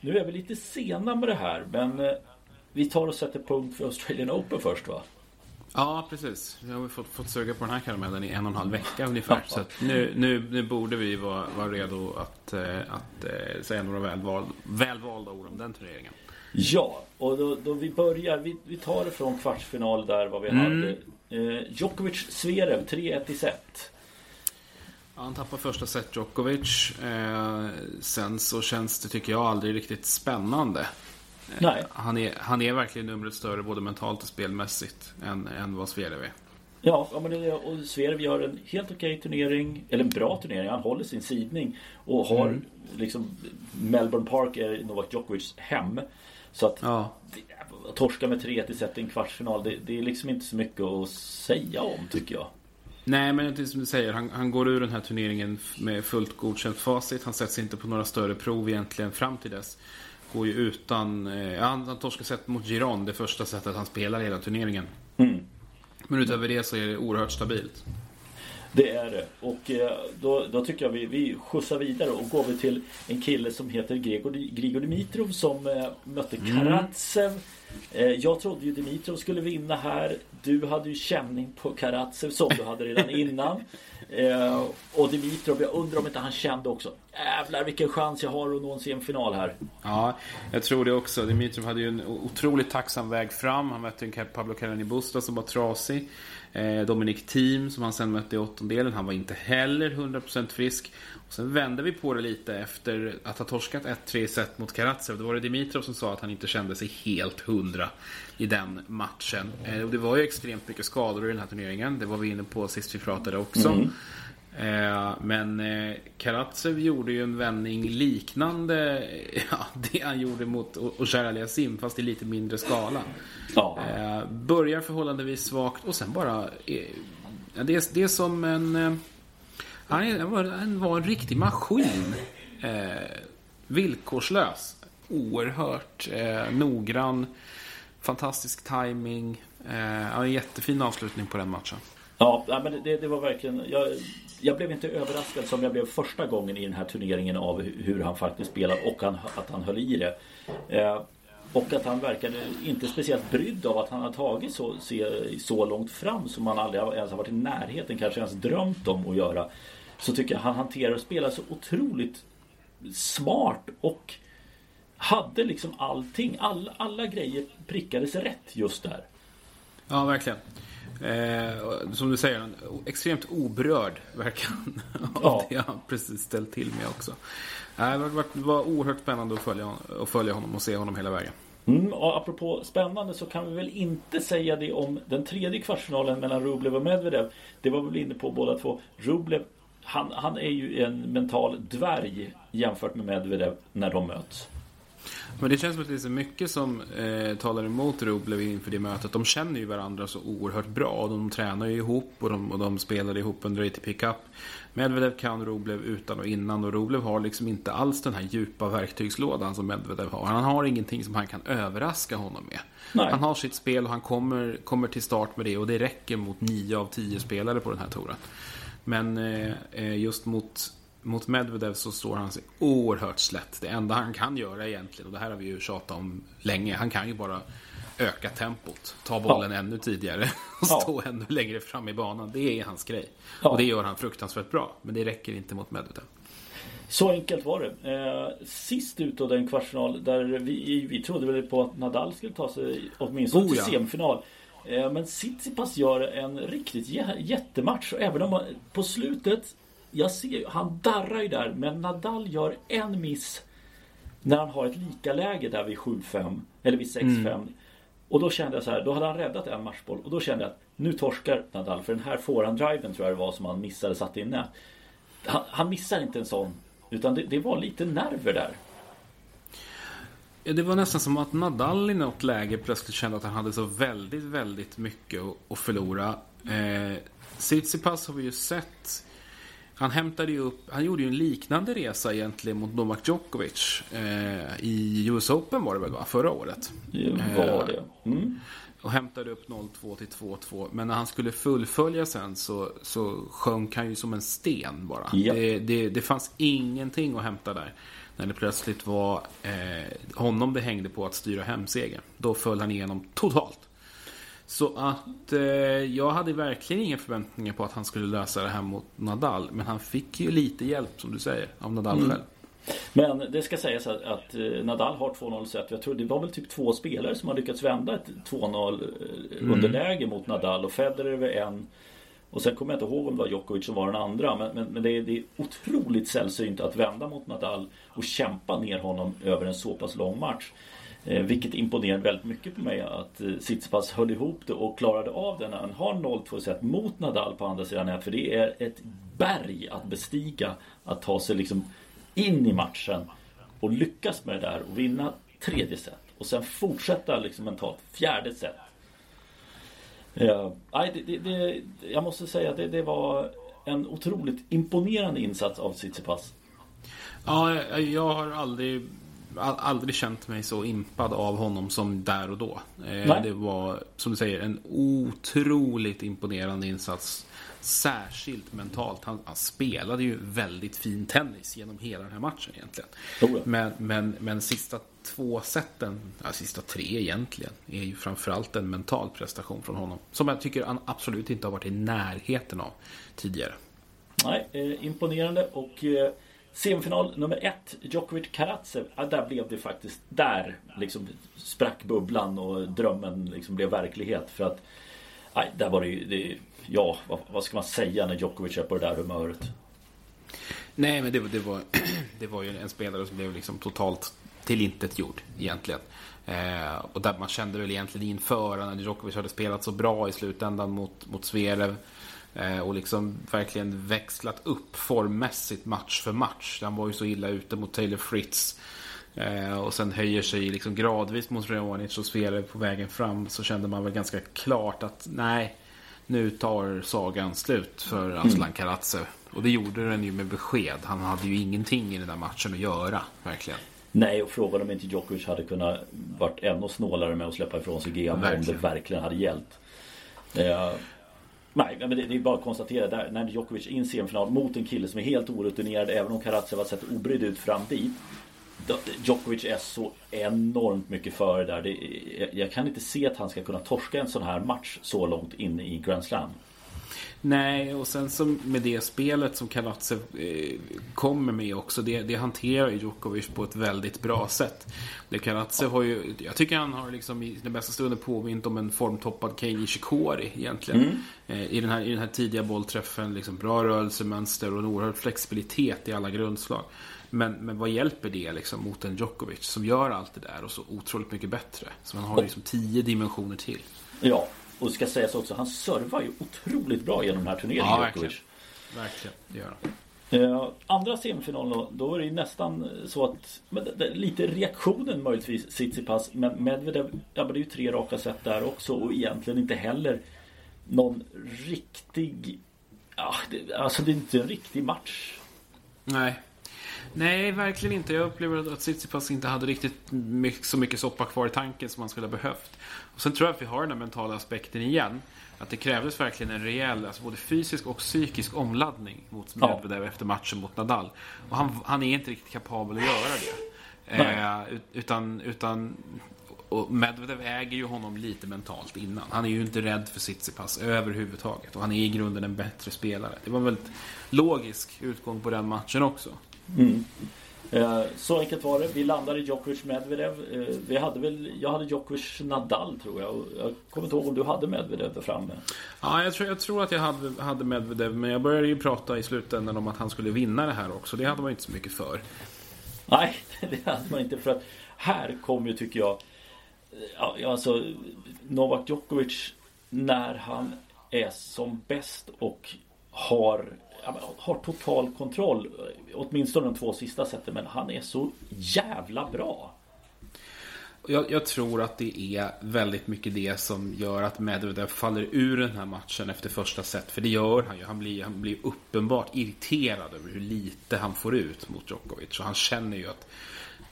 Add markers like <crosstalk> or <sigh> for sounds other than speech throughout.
Nu är vi lite sena med det här men eh, vi tar och sätter punkt för Australian Open först va? Ja, precis. Vi har fått, fått suga på den här karamellen i en och en halv vecka ungefär. <laughs> så nu, nu, nu borde vi vara, vara redo att, eh, att eh, säga några välval, välvalda ord om den turneringen. Ja, och då, då vi börjar, vi, vi tar det från kvartsfinal där vad vi mm. hade. Eh, Djokovic Zverev 3-1 i set. Han tappar första set Djokovic. Eh, sen så känns det, tycker jag, aldrig riktigt spännande. Nej. Han är, han är verkligen numret större både mentalt och spelmässigt än, än vad Zverev är. Ja, men det, och Zverev gör en helt okej turnering, eller en bra turnering. Han håller sin sidning och har mm. liksom Melbourne Park är Novak Djokovics hem. Så att ja. torska med 3-1 i set i en kvartsfinal, det, det, är liksom inte så mycket att säga om tycker jag. Nej, men det är som du säger. Han, han, går ur den här turneringen med fullt godkänt facit. Han sätts inte på några större prov egentligen fram till dess går ju utan... Eh, han, han torskar set mot Giron, det första sättet han spelar hela turneringen. Mm. Men utöver det så är det oerhört stabilt. Det är det. Och eh, då, då tycker jag vi, vi skjutsar vidare och går vi till en kille som heter Grigor, Grigor Dimitrov som eh, mötte mm. Karatsev. Mm. Jag trodde ju Dimitrov skulle vinna här. Du hade ju känning på Karatsev som du hade redan innan. <laughs> Eh, och Dimitrov, jag undrar om inte han kände också Jävlar vilken chans jag har att nå en semifinal här. Ja, jag tror det också. Dimitrov hade ju en otroligt tacksam väg fram. Han mötte en Pablo Carani Busta som var trasig. Eh, Dominic Thiem som han sen mötte i åttondelen. Han var inte heller 100% frisk. Och sen vände vi på det lite efter att ha torskat 1-3 i set mot Karatsev. Då var det Dimitrov som sa att han inte kände sig helt hundra i den matchen. Eh, och det var ju extremt mycket skador i den här turneringen. Det var vi inne på sist vi pratade också. Mm. Eh, men eh, Karatsev gjorde ju en vändning liknande <laughs> ja, det han gjorde mot Oshar Aliasim fast i lite mindre skala. Ja. Börjar förhållandevis svagt och sen bara... Det är, det är som en... Han var, han var en riktig maskin. Villkorslös. Oerhört noggrann. Fantastisk timing. Eh, en jättefin avslutning på den matchen. Ja, men det, det var verkligen... Jag, jag, blev inte överraskad som jag blev första gången i den här turneringen av hur han faktiskt spelar och han, att han höll i det. Eh, och att han verkade inte speciellt brydd av att han har tagit så, så långt fram som han aldrig ens har varit i närheten, kanske ens drömt om att göra. Så tycker jag han hanterar och spelar så otroligt smart och hade liksom allting. All, alla grejer prickades rätt just där. Ja, verkligen. Eh, som du säger, extremt oberörd verkar han <laughs> av ja. det han precis ställt till med också. Eh, det var, var oerhört spännande att följa, att följa honom och se honom hela vägen. Mm, och apropå spännande så kan vi väl inte säga det om den tredje kvartsfinalen mellan Rublev och Medvedev. Det var vi väl inne på båda två. Rublev, han, han är ju en mental dvärg jämfört med Medvedev när de möts. Men det känns som att det är så mycket som eh, talar emot Rublev inför det mötet. De känner ju varandra så oerhört bra. De tränar ju ihop och de, och de spelar ihop under ATP Cup. Medvedev kan Rublev utan och innan och Rublev har liksom inte alls den här djupa verktygslådan som Medvedev har. Han har ingenting som han kan överraska honom med. Nej. Han har sitt spel och han kommer, kommer till start med det och det räcker mot 9 av 10 spelare på den här touren. Men eh, eh, just mot mot Medvedev så står han sig oerhört slätt. Det enda han kan göra egentligen, och det här har vi ju tjatat om länge, han kan ju bara öka tempot. Ta bollen ja. ännu tidigare och stå ja. ännu längre fram i banan. Det är hans grej. Ja. Och det gör han fruktansvärt bra. Men det räcker inte mot Medvedev. Så enkelt var det. Eh, sist ut då den kvartsfinal där vi, vi trodde väl på att Nadal skulle ta sig åtminstone oh, till semifinal. Eh, men Tsitsipas gör en riktigt jättematch. Och även om man på slutet jag ser han darrar ju där men Nadal gör en miss när han har ett lika läge där vid 7-5 eller vid 6-5. Mm. Och då kände jag så här, då hade han räddat en matchboll och då kände jag att nu torskar Nadal för den här forehandriven tror jag det var som han missade satt inne. Han, han missar inte en sån utan det, det var lite nerver där. Det var nästan som att Nadal i något läge plötsligt kände att han hade så väldigt, väldigt mycket att förlora. Eh, Tsitsipas har vi ju sett han hämtade ju upp, han gjorde ju en liknande resa egentligen mot Novak Djokovic. Eh, I US Open var det väl va? Förra året? Ja, var det. Mm. och hämtade upp 0-2 till 2-2. Men när han skulle fullfölja sen så, så sjönk han ju som en sten bara. Ja. Det, det, det fanns ingenting att hämta där. När det plötsligt var eh, honom det hängde på att styra hemsegern. Då föll han igenom totalt. Så att eh, jag hade verkligen inga förväntningar på att han skulle lösa det här mot Nadal. Men han fick ju lite hjälp som du säger av Nadal mm. själv. Men det ska sägas att, att eh, Nadal har 2-0 set. Jag tror det var väl typ två spelare som har lyckats vända ett 2-0 eh, mm. underläge mot Nadal och Federer över en. Och sen kommer jag inte ihåg om det var Djokovic som var den andra. Men, men, men det, är, det, är, otroligt sällsynt att vända mot Nadal och kämpa ner honom över en så pass lång match. Eh, vilket imponerade väldigt mycket på mig att eh, höll ihop det och klarade av det när han har 0-2 set mot Nadal på andra sidan. För det är ett berg att bestiga. Att ta sig liksom in i matchen och lyckas med det där och vinna tredje set. Och sen fortsätta liksom mentalt fjärde set. Eh, ja, det, det, det, jag måste säga att det, det var en otroligt imponerande insats av Tsitsipas. Ja, jag har aldrig aldrig känt mig så impad av honom som där och då. Eh, det var, som du säger, en otroligt imponerande insats. Särskilt mentalt. Han, han, spelade ju väldigt fin tennis genom hela den här matchen egentligen. Oh. Men, men, men sista två seten, ja, sista tre egentligen, är ju framförallt en mental prestation från honom. Som jag tycker han absolut inte har varit i närheten av tidigare. Nej, eh, imponerande och eh, Semifinal nummer ett, Djokovic Karatsev. Ja, där blev det faktiskt, där liksom sprack bubblan och drömmen liksom blev verklighet. För att, nej, där var det ju, det, ja, vad, vad, ska man säga när Djokovic är på det där humöret? Nej, men det, det, var, <clears throat> det var ju en spelare som blev liksom totalt tillintetgjord egentligen. Eh, och där man kände väl egentligen inför när Djokovic hade spelat så bra i slutändan mot, mot Zverev. Eh, och liksom verkligen växlat upp formmässigt match för match. Han var ju så illa ute mot Taylor Fritz. Eh, och sen höjer sig liksom gradvis mot Reonic och Zverev på vägen fram. Så kände man väl ganska klart att nej, nu tar sagan slut för Aslan Karatsev. Och det gjorde den ju med besked. Han hade ju ingenting i den där matchen att göra, verkligen. Nej, och frågan om inte Djokovic hade kunnat varit ännu snålare med att släppa ifrån sig GM om det verkligen hade gällt. Nej, men det, det är bara att konstatera där när Djokovic in semifinal mot en kille som är helt orutinerad även om Karatsev har sett obrydd ut fram dit. Djokovic är så enormt mycket före där. Det, jag kan inte se att han ska kunna torska en sån här match så långt in i Grand Slam. Nej, och sen så med det spelet som Kalatsev eh, kommer med också. Det, det hanterar ju Djokovic på ett väldigt bra sätt. Det Kalatsev har ju, jag tycker han har liksom i den bästa stunden påmint om en formtoppad Kei Nishikori egentligen. Mm. Eh, I, den här, I den här tidiga bollträffen, liksom bra rörelsemönster och en oerhörd flexibilitet i alla grundslag. Men, men vad hjälper det liksom mot en Djokovic som gör allt det där och så otroligt mycket bättre? Så man har liksom tio dimensioner till. Ja, och det ska sägas också, han servar ju otroligt bra genom den här turneringen. Ja, verkligen. verkligen, det gör han. Uh, andra semifinalen då, då är det ju nästan så att det, Lite reaktionen möjligtvis Tsitsipas Men Medvedev, ja men det är ju tre raka set där också och egentligen inte heller Någon riktig Ja, det, alltså det är inte en riktig match Nej Nej, verkligen inte. Jag upplever att Tsitsipas inte hade riktigt så mycket soppa kvar i tanken som man skulle ha behövt. Och sen tror jag att vi har den här mentala aspekten igen. Att det krävdes verkligen en rejäl, alltså både fysisk och psykisk omladdning mot Medvedev ja. efter matchen mot Nadal. Och han, han är inte riktigt kapabel att göra det. Eh, utan, utan och Medvedev äger ju honom lite mentalt innan. Han är ju inte rädd för Tsitsipas överhuvudtaget. Och han är i grunden en bättre spelare. Det var en väldigt logisk utgång på den matchen också. Mm. Eh, så enkelt var det. Vi landade i Djokovic Medvedev. Eh, vi hade väl, jag hade Djokovic Nadal tror jag. Jag kommer inte ihåg om du hade Medvedev där framme. Ja, jag tror, jag tror att jag hade, hade Medvedev. Men jag började ju prata i slutändan om att han skulle vinna det här också. Det hade man inte så mycket för. Nej, <laughs> det hade man inte. För att här kom ju, tycker jag, ja, alltså Novak Djokovic när han är som bäst och har har total kontroll. Åtminstone de två sista sätten. Men han är så jävla bra. jag, jag, tror att det är väldigt mycket det som gör att Medvedev faller ur den här matchen efter första set. För det gör han ju. Han blir, han blir uppenbart irriterad över hur lite han får ut mot Djokovic. Och han känner ju att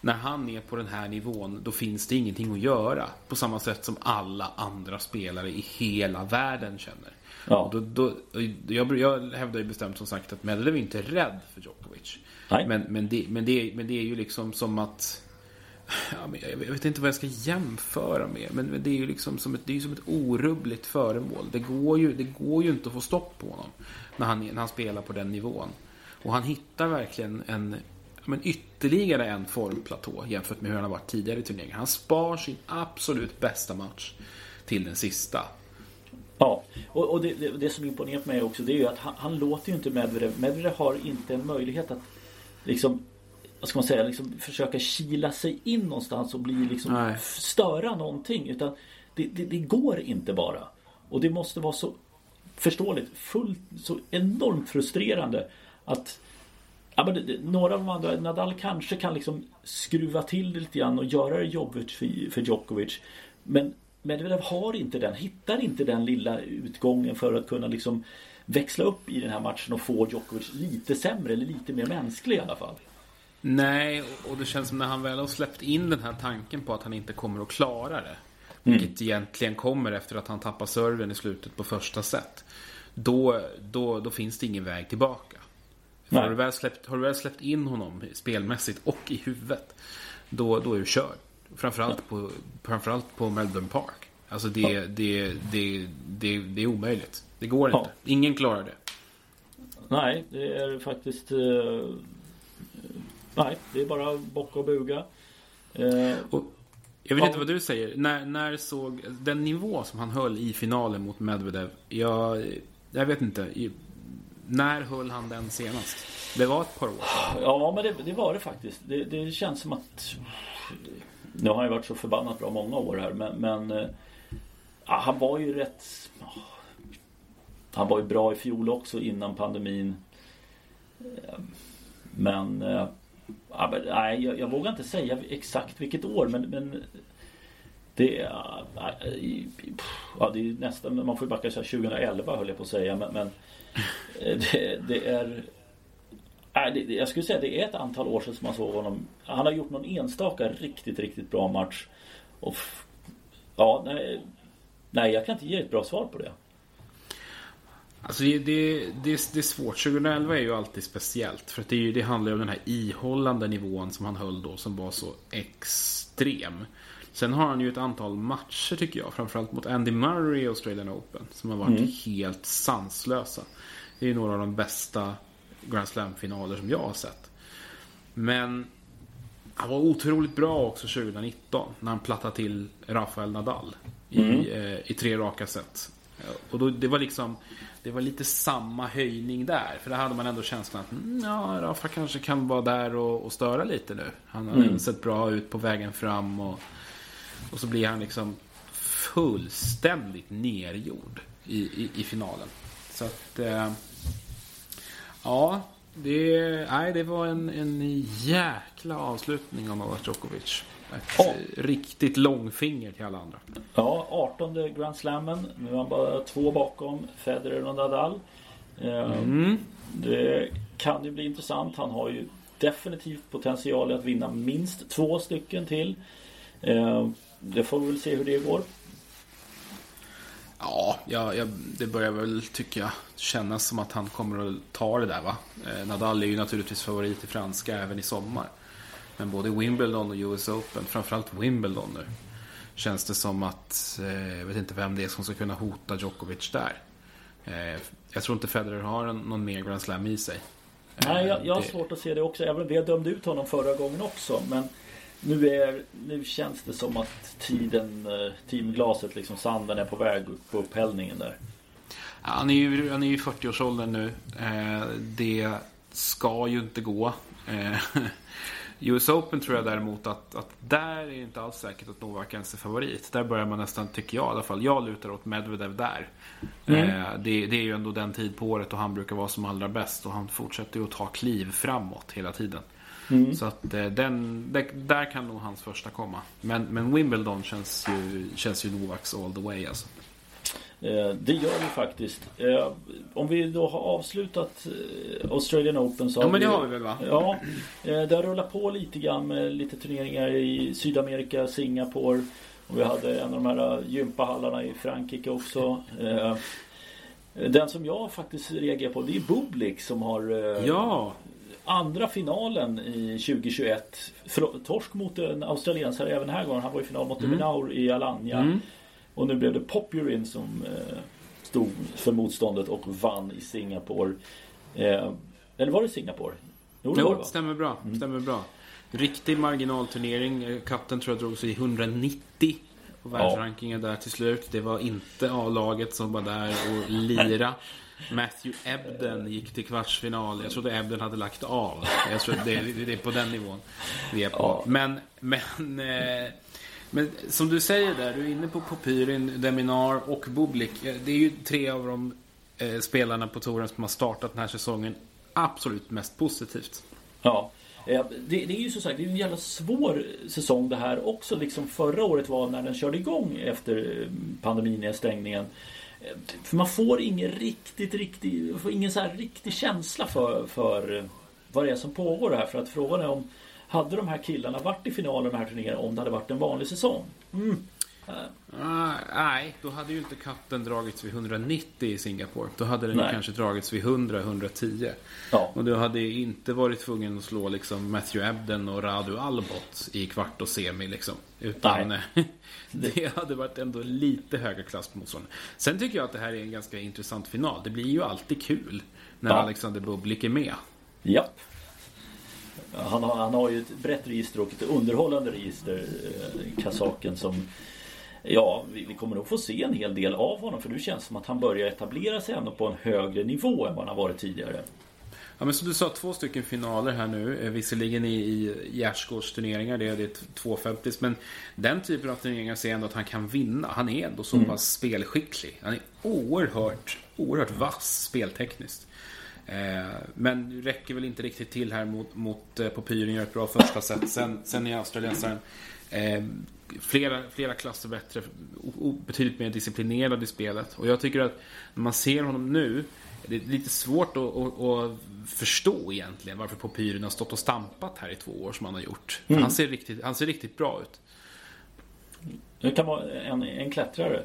när han är på den här nivån, då finns det ingenting att göra. På samma sätt som alla andra spelare i hela världen känner. Ja. Då, då, jag, jag hävdar ju bestämt som sagt att Medvedev är inte rädd för Djokovic. Nej. Men, men, det, men, det, men det är ju liksom som att Ja, jag vet inte vad jag ska jämföra med. Men, men det är ju liksom som ett, det är som ett orubbligt föremål. Det går, ju, det går ju inte att få stopp på honom när han, när han spelar på den nivån. Och han hittar verkligen en, men ytterligare en formplatå jämfört med hur han har varit tidigare i turneringen. Han spar sin absolut bästa match till den sista. Ja, och, och det, det, det, som imponerar på mig också det är ju att han, han låter ju inte Medvedev. Medvedev har inte en möjlighet att liksom vad ska man säga, liksom försöka kila sig in någonstans och bli liksom Nej. störa någonting. Utan det, det, det, går inte bara. Och det måste vara så förståeligt, fullt, så enormt frustrerande att ja, men det, några av de andra, Nadal kanske kan liksom skruva till det lite grann och göra det jobbigt för, för Djokovic. Men Medvedev har inte den, hittar inte den lilla utgången för att kunna liksom växla upp i den här matchen och få Djokovic lite sämre eller lite mer mänsklig i alla fall. Nej, och det känns som när han väl har släppt in den här tanken på att han inte kommer att klara det. Mm. Vilket egentligen kommer efter att han tappar serven i slutet på första set. Då, då, då finns det ingen väg tillbaka. Har du, väl släppt, har du väl släppt in honom spelmässigt och i huvudet. Då, då är du körd. Framförallt på, framförallt på Melbourne Park. Alltså det, ja. det, det, det, det är omöjligt. Det går ja. inte. Ingen klarar det. Nej, det är faktiskt uh, Nej, det är bara bocka och buga. Eh, och jag vet ja. inte vad du säger. När, när såg den nivå som han höll i finalen mot Medvedev. Jag, jag vet inte. När höll han den senast? Det var ett par år sedan. Ja, men det, det var det faktiskt. Det, det, känns som att... Nu har han ju varit så förbannat bra många år här, men... men ja, han var ju rätt... Ah. Han var ju bra i fjol också innan pandemin. Eh, men eh, ah, Ja, nej, jag, jag, vågar inte säga exakt vilket år men, men det, ja, det är nästan, man får ju backa 2011 höll jag på att säga men, men det, det, är jag skulle säga det är ett antal år sedan som man såg honom Han har gjort någon enstaka riktigt, riktigt bra match och Ja, nej, nej jag kan inte ge ett bra svar på det Alltså det, det, det, det, är svårt. 2011 är ju alltid speciellt. För att det, det handlar ju om den här ihållande nivån som han höll då som var så extrem. Sen har han ju ett antal matcher tycker jag. Framförallt mot Andy Murray i Australian Open. Som har varit mm. helt sanslösa. Det är ju några av de bästa Grand Slam-finaler som jag har sett. Men han var otroligt bra också 2019. När han plattade till Rafael Nadal. I, mm. eh, i tre raka set. Och då, det var liksom det var lite samma höjning där. För där hade man ändå känslan att mm, ja, Rafa kanske kan vara där och, och störa lite nu. Han har mm. sett bra ut på vägen fram och, och så blir han liksom fullständigt nergjord i, i, i finalen. Så att eh, ja, det, nej, det var en, en jäkla avslutning av Novak Djokovic. Ett ja. riktigt långfinger till alla andra. Ja, 18 Grand Slammen. Nu är han bara två bakom Federer och Nadal. Eh, mm. Det kan ju bli intressant. Han har ju definitivt potential att vinna minst två stycken till. Eh, det får vi väl se hur det går. Ja, ja, ja, det börjar väl tycker jag kännas som att han kommer att ta det där va. Eh, Nadal är ju naturligtvis favorit i franska även i sommar. Men både Wimbledon och US Open, framförallt Wimbledon nu, känns det som att eh, jag vet inte vem det är som ska kunna hota Djokovic där. Eh, jag tror inte Federer har någon mer Grand Slam i sig. Nej, jag, jag har det... svårt att se det också. Även om vi dömde ut honom förra gången också. Men nu, är, nu känns det som att tiden, eh, timglaset, liksom sanden är på väg upp på upphällningen där. Han är ju, han är ju 40-årsåldern nu. Eh, det ska ju inte gå. Eh, <laughs> US Open tror jag däremot att, att där är det inte alls säkert att Novak ens är favorit. Där börjar man nästan, tycker jag i alla fall, jag lutar åt Medvedev där. Mm. Eh, det, det, är ju ändå den tid på året och han brukar vara som allra bäst och han fortsätter ju att ta kliv framåt hela tiden. Mm. Så att eh, den, där kan nog hans första komma. Men, men Wimbledon känns ju, känns ju Novaks all the way alltså. Eh, det gör vi faktiskt. Eh, om vi då har avslutat Australian Open så Ja men det har vi väl va? Ja. Det har rullat på lite grann med lite turneringar i Sydamerika, Singapore. Och vi hade en av de här gympahallarna i Frankrike också. Den som jag faktiskt reagerar på det är Bublik som har ja. Andra finalen i 2021. Torsk mot en australiensare även den här gången. Han var i final mot mm. Minaur i Alanya. Mm. Och nu blev det Popurin som eh, stod för motståndet och vann i Singapore. Eh, eller var det Singapore? Jo, det, jo, det stämmer bra. Mm. Stämmer bra. Riktig marginalturnering. Kapten tror jag drog sig i 190 på världsrankingen ja. där till slut. Det var inte A-laget som var där och lira. <laughs> Matthew Ebden gick till kvartsfinal. Jag trodde Ebden hade lagt av. Jag tror det, det är på den nivån vi är på. Ja. Men, men, eh, men som du säger där, du är inne på Popyrin, Deminar och Bublik. Det är ju tre av de eh, spelarna på touren som har startat den här säsongen absolut mest positivt. Ja. Det, det, är ju som sagt det är en jävla svår säsong det här också. Liksom förra året var när den körde igång efter pandemin, stängningen. För man får ingen riktigt, riktigt, får ingen så här riktig känsla för, för eh, vad det är som pågår här. För att frågan är om hade de här killarna varit i finalen den här turneringen om det hade varit en vanlig säsong? Mm. Uh, nej, då hade ju inte katten dragits vid 190 i Singapore. Då hade den ju kanske dragits vid 100-110. Ja. Och du hade inte varit tvungen att slå liksom Matthew Ebden och Radu Albot i kvart och semi. Liksom. Utan <laughs> det hade varit ändå lite högre klass på motståndaren. Sen tycker jag att det här är en ganska intressant final. Det blir ju alltid kul när ja. Alexander Bublik är med. Japp. Han har, han har ju ett brett register och ett underhållande register, eh, kasaken som Ja, vi, kommer nog få se en hel del av honom för det känns som att han börjar etablera sig ändå på en högre nivå än vad han har varit tidigare. Ja men som du sa, två stycken finaler här nu. Eh, visserligen i, i gärdsgårdsturneringar, det är, det är 250 Men den typen av turneringar ser jag ändå att han kan vinna. Han är ändå så mm. pass spelskicklig. Han är oerhört, oerhört vass speltekniskt. Eh, men räcker väl inte riktigt till här mot, mot eh, Popyren gör ett bra första set. Sen, sen är australiensaren eh, flera, flera klasser bättre. Betydligt mer disciplinerad i spelet. Och jag tycker att när man ser honom nu. Det är lite svårt att, att, att förstå egentligen varför Popyren har stått och stampat här i två år som han har gjort. Mm. Han, ser riktigt, han ser riktigt bra ut. Det kan vara en, en klättrare.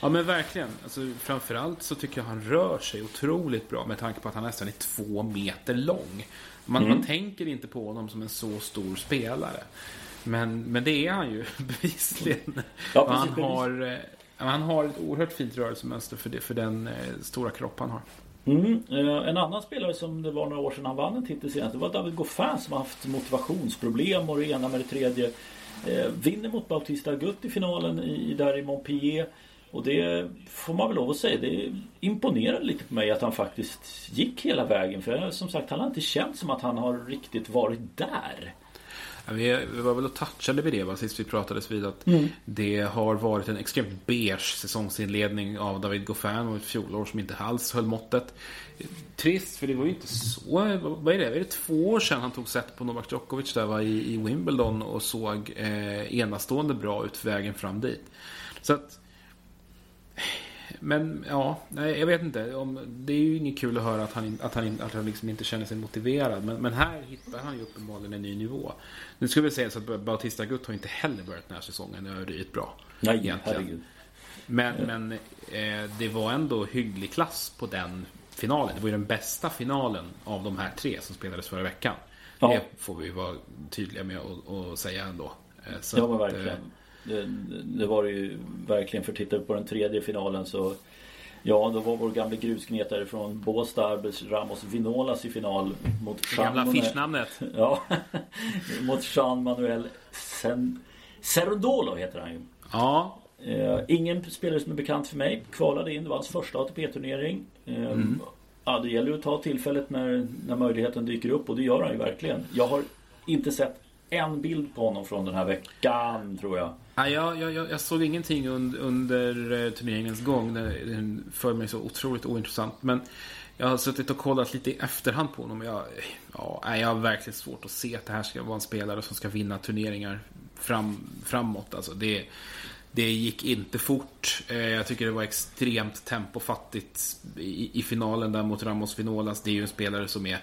Ja men verkligen. Alltså, framförallt så tycker jag han rör sig otroligt bra med tanke på att han nästan är två meter lång. Man, mm. man tänker inte på honom som en så stor spelare. Men, men det är han ju <laughs> bevisligen. Ja, precis, han, har, eh, han har ett oerhört fint rörelsemönster för, det, för den eh, stora kropp han har. Mm. En annan spelare som det var några år sedan han vann en titel senast. Det var David Goffin som har haft motivationsproblem och det ena med det tredje. Vinner mot Bautista Agut i finalen i, där i Montpellier. Och det får man väl lov att säga. Det imponerar lite på mig att han faktiskt gick hela vägen. För som sagt, han har inte känt som att han har riktigt varit där. Vi var väl och touchade vid det va, sist vi pratades vid att mm. det har varit en extremt beige säsongsinledning av David Goffin och ett fjolår som inte alls höll måttet. Trist, för det var ju inte så... Vad är det? Är det två år sedan han tog set på Novak Djokovic där var i, i Wimbledon och såg eh, enastående bra ut för vägen fram dit. Så att men ja, nej, jag vet inte. Om, det är ju inget kul att höra att han, att han, att han liksom inte känner sig motiverad. Men, men här hittar han ju uppenbarligen en ny nivå. Nu ska vi säga så att Bautista Gutt har inte heller börjat den här säsongen överdrivet bra. Nej, egentligen. herregud. Men, men eh, det var ändå hygglig klass på den finalen. Det var ju den bästa finalen av de här tre som spelades förra veckan. Ja. Det får vi vara tydliga med att säga ändå. Eh, så ja, men verkligen. Att, eh, det, det var det ju verkligen. För tittar vi på den tredje finalen så Ja, då var vår gamle grusgnetare från Båstad, Arbes Ramos Vinolas i final mot Det gamla affischnamnet. <laughs> Ja, mot Jean Manuel Sen heter han ju. Ja. Eh, ingen spelare som är bekant för mig kvalade in. Det var hans första ATP-turnering. Eh, mm. Ja, det gäller att ta tillfället när, när möjligheten dyker upp och det gör han ju verkligen. Jag har inte sett en bild på honom från den här veckan tror jag. Ja, jag, jag, jag såg ingenting under, under turneringens gång. Den för mig så otroligt ointressant. Men jag har suttit och kollat lite i efterhand på honom. Jag, ja, jag har verkligen svårt att se att det här ska vara en spelare som ska vinna turneringar fram, framåt. Alltså det, det gick inte fort. Eh, jag tycker det var extremt tempofattigt i, i finalen där mot Ramos Vinolas. Det är ju en spelare som är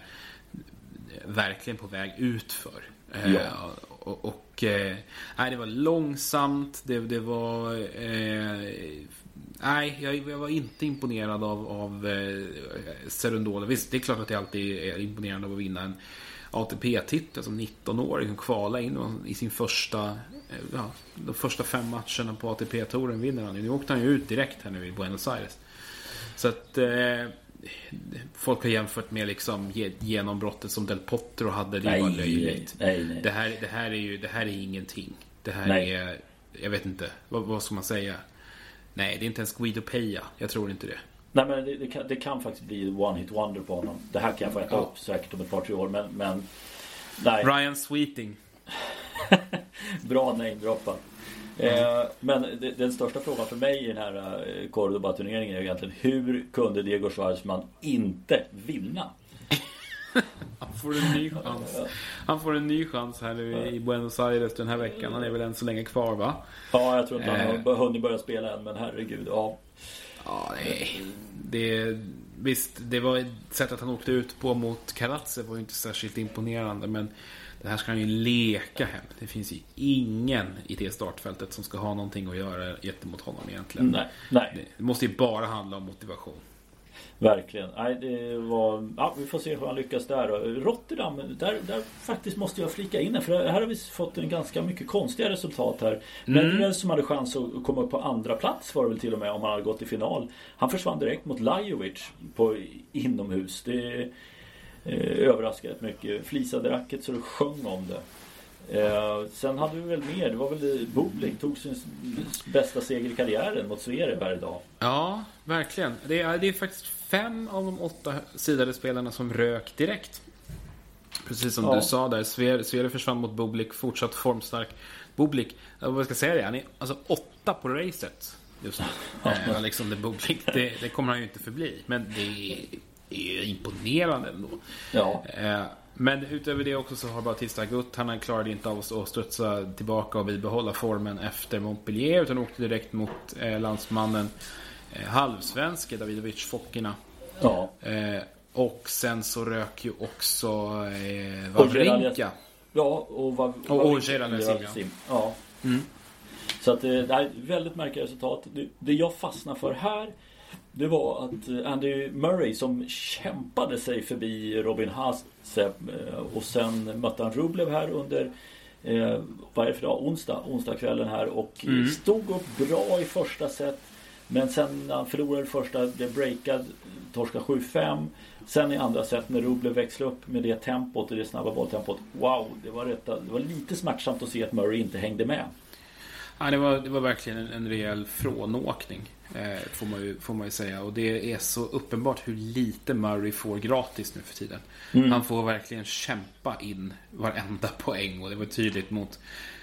verkligen på väg utför. Eh, ja. Och, och eh, nej, det var långsamt. Det, det var... Eh, nej, jag, jag, var inte imponerad av, av eh, Serundola. Visst, det är klart att det alltid är imponerande av att vinna en ATP-titel som 19-åring och kvala in i sin första, eh, ja, de första fem matcherna på ATP-touren vinner han. Nu åkte han ju ut direkt här nu i Buenos Aires. Så att eh, folk har jämfört med liksom genombrottet som Del Potro hade. Det nej, var löjligt. Nej, nej. Det, här, det, här är ju, det här är ingenting. Det här nej. är, jag vet inte, vad, vad ska man säga? Nej, det är inte ens Guido Peja. Jag tror inte det. Nej men det, det, kan, det, kan, faktiskt bli one hit wonder på honom. Det här kan jag få äta ja. upp säkert om ett par tre år men, men nej. Ryan Sweeting. <laughs> Bra namedroppat. Eh, men den största frågan för mig i den här eh, Cordoba-turneringen är egentligen hur kunde Diego Schwartzman inte vinna? Han får en ny chans. Han får en ny chans här nu i Buenos Aires den här veckan. Han är väl än så länge kvar va? Ja, jag tror inte han har eh. hunnit börja spela än men herregud. Ja. Ja, nej. Det, visst, det var sättet han åkte ut på mot Karatse var ju inte särskilt imponerande men det här ska han ju leka hem. Det finns ju ingen i det startfältet som ska ha någonting att göra gentemot honom egentligen. Nej, nej. Det måste ju bara handla om motivation. Verkligen. Nej, det var, ja, vi får se hur han lyckas där. Rotterdam, där, där faktiskt måste jag flika in För här har vi fått en ganska mycket konstiga resultat här. Mm. Men som hade chans att komma upp på andra plats var det väl till och med om han hade gått i final. Han försvann direkt mot Lajovic på inomhus. Det eh, överraskade mycket. Flisade racket så du sjöng om det. Eh, sen hade vi väl mer. Det var väl Boblik tog sin bästa seger i karriären mot Zverev idag. Ja, verkligen. Det är, det är faktiskt fem av de åtta sidade spelarna som rök direkt. Precis som ja. du sa där. Sverige försvann mot Bublik, fortsatt formstark. Bublik, vad ska jag säga det? Han är alltså åtta på racet just nu. Ja. Eh, liksom det, Bublik, det, det, kommer han ju inte förbli. Men det är, är imponerande ändå. Ja. Eh, men utöver det också så har Bautista Gutt, han klarade inte av att studsa tillbaka och bibehålla formen efter Montpellier utan åkte direkt mot eh, landsmannen eh, halvsvenske Davidovic Fokina. Ja. Och sen så rök ju också eh, Wawrinka. Ja, och, Vav och, och Gerard Ja. Mm. Så att det är väldigt märkliga resultat. Det jag fastnar för här det var att eh, Andy Murray som kämpade sig förbi Robin Haase eh, och sen mötte han Rublev här under eh, vad är det för dag? Onsdag, onsdagskvällen här och mm. stod upp bra i första set men sen när han förlorade första, blev breakad, torskade 7-5 Sen i andra set när Rublev växlade upp med det tempot och det snabba bolltempot Wow, det var, rätt, det var lite smärtsamt att se att Murray inte hängde med. Ja, det, var, det var verkligen en, en rejäl frånåkning. Eh, får, man ju, får man ju säga. Och det är så uppenbart hur lite Murray får gratis nu för tiden. Mm. Han får verkligen kämpa in varenda poäng. Och det var tydligt mot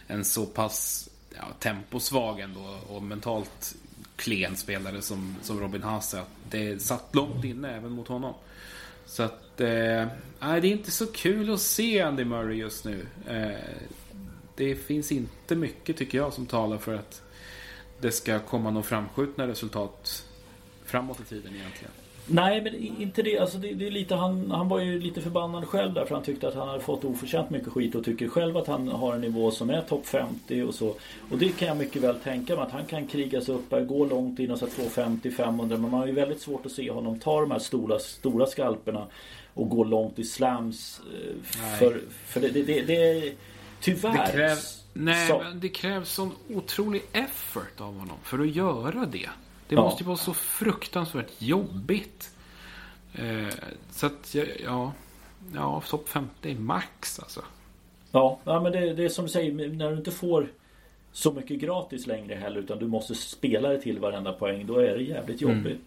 en så pass ja, temposvag ändå och mentalt klen spelare som, som Robin Haase. Det satt långt inne även mot honom. Så att, eh, det är inte så kul att se Andy Murray just nu. Eh, det finns inte mycket tycker jag som talar för att det ska komma några framskjutna resultat framåt i tiden egentligen. Nej men inte det. Alltså det, det, är lite, han, han var ju lite förbannad själv där för han tyckte att han hade fått oförtjänt mycket skit och tycker själv att han har en nivå som är topp 50 och så. Och det kan jag mycket väl tänka mig att han kan kriga sig upp, gå långt in och så 250, 500 men man har ju väldigt svårt att se honom ta de här stora, stora skalperna och gå långt i slams. Eh, för, för det, det, det, det Tyvärr. Det krävs, nej, så. men det krävs sån otrolig effort av honom för att göra det. Det ja. måste ju vara så fruktansvärt jobbigt. Eh, så att, ja, ja, topp 50 max alltså. Ja, ja men det, det är som du säger, när du inte får så mycket gratis längre heller utan du måste spela det till varenda poäng. Då är det jävligt mm. jobbigt.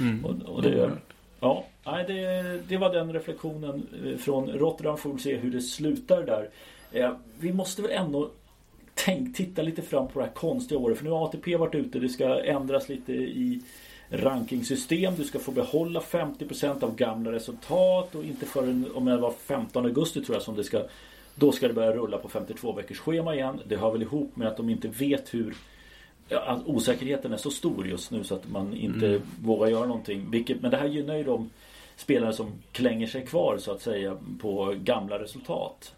Mm. Mm. Och, och det, ja, nej, det, det var den reflektionen eh, från Rotterdam. Får se hur det slutar där. Eh, vi måste väl ändå tänk, titta lite fram på det här konstiga året. För nu har ATP varit ute. Det ska ändras lite i rankingsystem. Du ska få behålla 50% av gamla resultat och inte förrän om det var 15 augusti tror jag som det ska Då ska det börja rulla på 52 veckors schema igen. Det hör väl ihop med att de inte vet hur ja, Osäkerheten är så stor just nu så att man inte mm. vågar göra någonting. Vilket, men det här gynnar ju de spelare som klänger sig kvar så att säga på gamla resultat.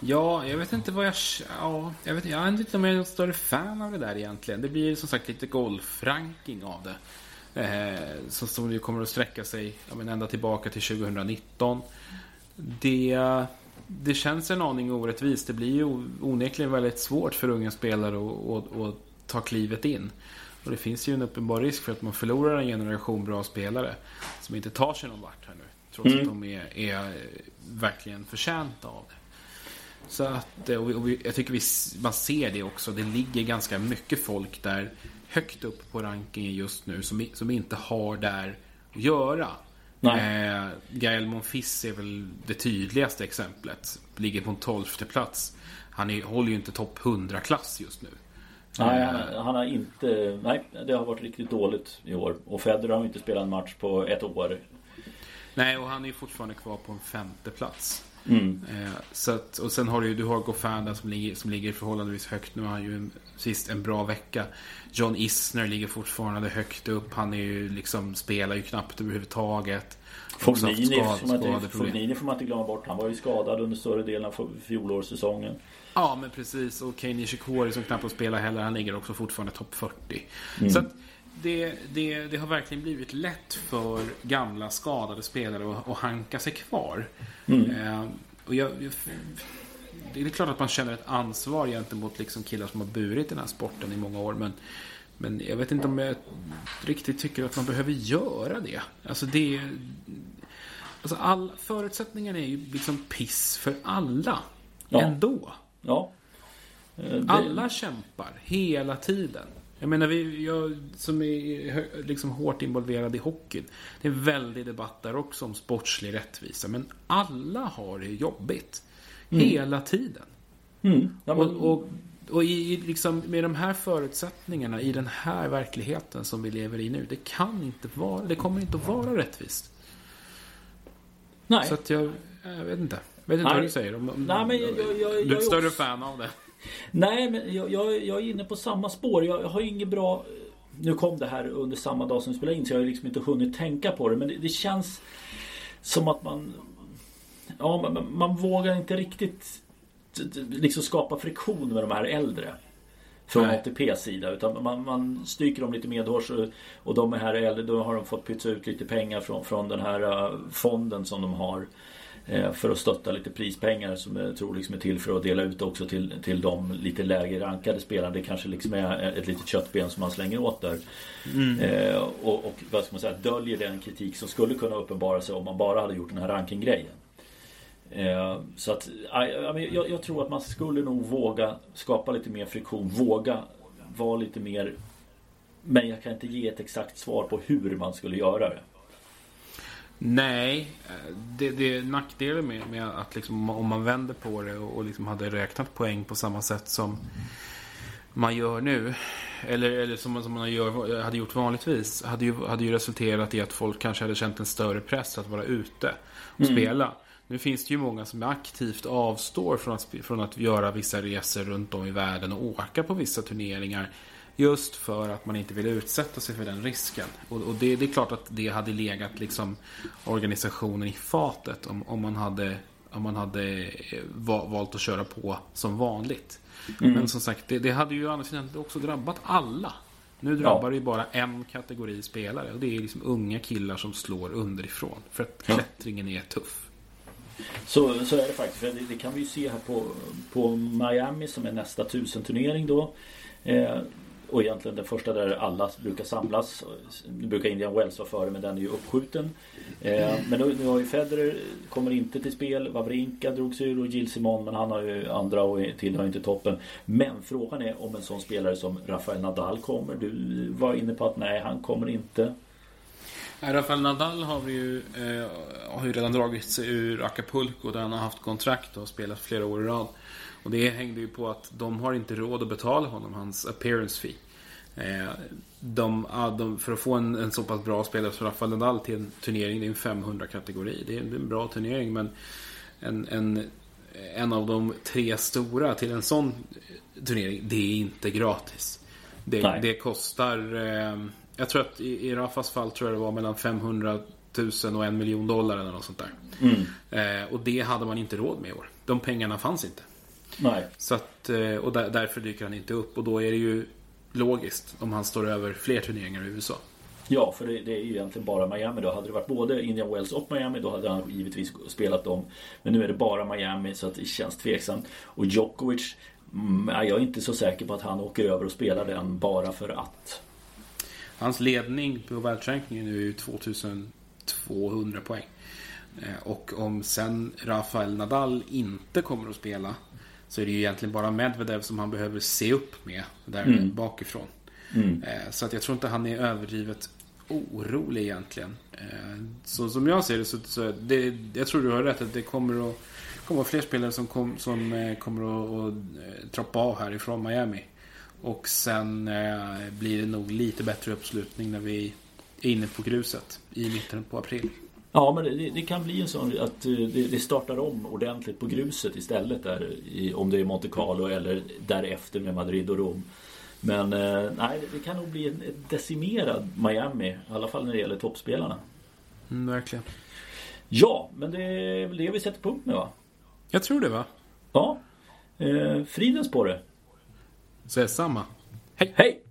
Ja, jag vet inte vad jag... Ja, jag, vet, jag vet inte om jag är något större fan av det där egentligen. Det blir som sagt lite golfranking av det. Eh, som, som ju kommer att sträcka sig ja, men ända tillbaka till 2019. Det, det känns en aning orättvist. Det blir ju onekligen väldigt svårt för unga spelare att, att, att ta klivet in. Och det finns ju en uppenbar risk för att man förlorar en generation bra spelare som inte tar sig någon vart här nu. Trots mm. att de är, är verkligen förtjänta av det. Så att, eh, och vi, jag tycker vi, man ser det också. Det ligger ganska mycket folk där högt upp på rankingen just nu som, som inte har där att göra. Eh, Gael Monfils är väl det tydligaste exemplet. Ligger på en tolfte plats. Han är, håller ju inte topp 100-klass just nu. Nej, han, eh. han, har inte... Nej, det har varit riktigt dåligt i år. Och Federer har inte spelat en match på ett år. Nej, och han är fortfarande kvar på en femte plats. Mm. Eh, så att, och sen har du, du har Goffin som ligger, som ligger förhållandevis högt. Nu har han ju en, sist en bra vecka. John Isner ligger fortfarande högt upp. Han är ju liksom, spelar ju knappt överhuvudtaget. Fognini, får, får man inte glömma bort. Han var ju skadad under större delen av fjolårssäsongen. Ja, men precis. Och Kei Nishikori som knappt spelar heller. Han ligger också fortfarande topp 40. Mm. Så att, det, det, det, har verkligen blivit lätt för gamla skadade spelare att, att hanka sig kvar. Mm. Eh, och jag, det är klart att man känner ett ansvar gentemot liksom killar som har burit den här sporten i många år. Men, men jag vet inte om jag riktigt tycker att man behöver göra det. Alltså det Alltså all, förutsättningarna är ju liksom piss för alla. Ja. Ändå. Ja. Eh, det... Alla kämpar hela tiden. Jag menar, vi, jag som är liksom hårt involverad i hockeyn. Det är en väldig debatt där också om sportslig rättvisa. Men alla har det jobbigt. Mm. Hela tiden. Mm. Ja, men... Och, och, och i, liksom, med de här förutsättningarna, i den här verkligheten som vi lever i nu. Det kan inte vara, det kommer inte att vara rättvist. Nej. Så att jag, jag vet inte. Jag vet inte Nej. vad du säger. Om, om, Nej, men jag, jag, jag, du är ett större också... fan av det. Nej, men jag, jag, jag är inne på samma spår. Jag, har inget bra... Nu kom det här under samma dag som vi spelade in så jag har liksom inte hunnit tänka på det. Men det, det känns som att man... Ja, man, man vågar inte riktigt liksom skapa friktion med de här äldre. Från Nej. ATPs sida. Utan man, man stryker dem lite medhårs och, och de är här äldre. Då har de fått pytsa ut lite pengar från, från den här uh, fonden som de har. Eh, för att stötta lite prispengar som jag tror liksom är till för att dela ut också till, till de lite lägre rankade spelarna. Det kanske liksom är ett litet köttben som man slänger åt där. Mm. Eh, och, och vad ska man säga, döljer den kritik som skulle kunna uppenbara sig om man bara hade gjort den här rankinggrejen. Eh, så att jag, jag, tror att man skulle nog våga skapa lite mer friktion. Våga vara lite mer Men jag kan inte ge ett exakt svar på hur man skulle göra det. Nej, det, det är nackdelen med, med att liksom, om man vänder på det och, och liksom hade räknat poäng på samma sätt som man gör nu. Eller, eller som, som man gör, hade gjort vanligtvis. Hade ju, hade ju resulterat i att folk kanske hade känt en större press att vara ute och mm. spela. Nu finns det ju många som aktivt avstår från att, från att göra vissa resor runt om i världen och åka på vissa turneringar. Just för att man inte vill utsätta sig för den risken. Och, och det, det, är klart att det hade legat liksom organisationen i fatet om, om man hade, om man hade eh, valt att köra på som vanligt. Mm. Men som sagt, det, det hade ju andra sidan också drabbat alla. Nu drabbar ja. det ju bara en kategori spelare och det är liksom unga killar som slår underifrån. För att klättringen är tuff. Så, så är det faktiskt. För det, det, kan vi ju se här på, på Miami som är nästa tusenturnering då. Eh, och egentligen den första där alla brukar samlas. Nu brukar Indian Wells vara före men den är ju uppskjuten. Eh, men nu, nu har ju Federer kommer inte till spel. Wawrinka drogs ur och Gilles Simon men han har ju andra och tillhör inte toppen. Men frågan är om en sån spelare som Rafael Nadal kommer. Du var inne på att nej han kommer inte. Rafael Nadal har, ju, eh, har ju redan dragit sig ur Acapulco där han har haft kontrakt och spelat flera år i rad. Och det hängde ju på att de har inte råd att betala honom hans appearance fee. Eh, de, de, för att få en, en, så pass bra spelare som Rafael Nadal till en turnering, det är en 500-kategori. Det är en bra turnering men en, en, en av de tre stora till en sån turnering, det är inte gratis. Det, det kostar, eh, jag tror att i, i Rafas fall tror jag det var mellan 500 000 och en miljon dollar eller något sånt där. Mm. Eh, och det hade man inte råd med i år. De pengarna fanns inte. Nej. Så att, eh, och där, därför dyker han inte upp. Och då är det ju logiskt om han står över fler turneringar i USA. Ja, för det, det, är ju egentligen bara Miami då. Hade det varit både Indian Wells och Miami då hade han givetvis spelat dem. Men nu är det bara Miami så att det känns tveksamt. Och Djokovic, mm, jag är inte så säker på att han åker över och spelar den bara för att. Hans ledning på världsrankingen nu är ju 2200 poäng. Eh, och om sen Rafael Nadal inte kommer att spela så är det ju egentligen bara Medvedev som han behöver se upp med där mm. bakifrån. Mm. Eh, så att jag tror inte han är överdrivet orolig egentligen. Eh, så som jag ser det så, så det, jag tror du har rätt att det kommer att komma fler spelare som, kom, som eh, kommer att, att troppa av härifrån Miami. Och sen blir det nog lite bättre uppslutning när vi är inne på gruset i mitten på april. Ja men det, det, kan bli en sån att det, det, startar om ordentligt på gruset istället där i, om det är Monte Carlo eller därefter med Madrid och Rom. Men eh, nej, det kan nog bli en decimerad Miami. I alla fall när det gäller toppspelarna. Mm, verkligen. Ja, men det är väl det vi sätter punkt med va? Jag tror det va? Ja. Eh, fridens på det. Så är samma. Hej! Hej!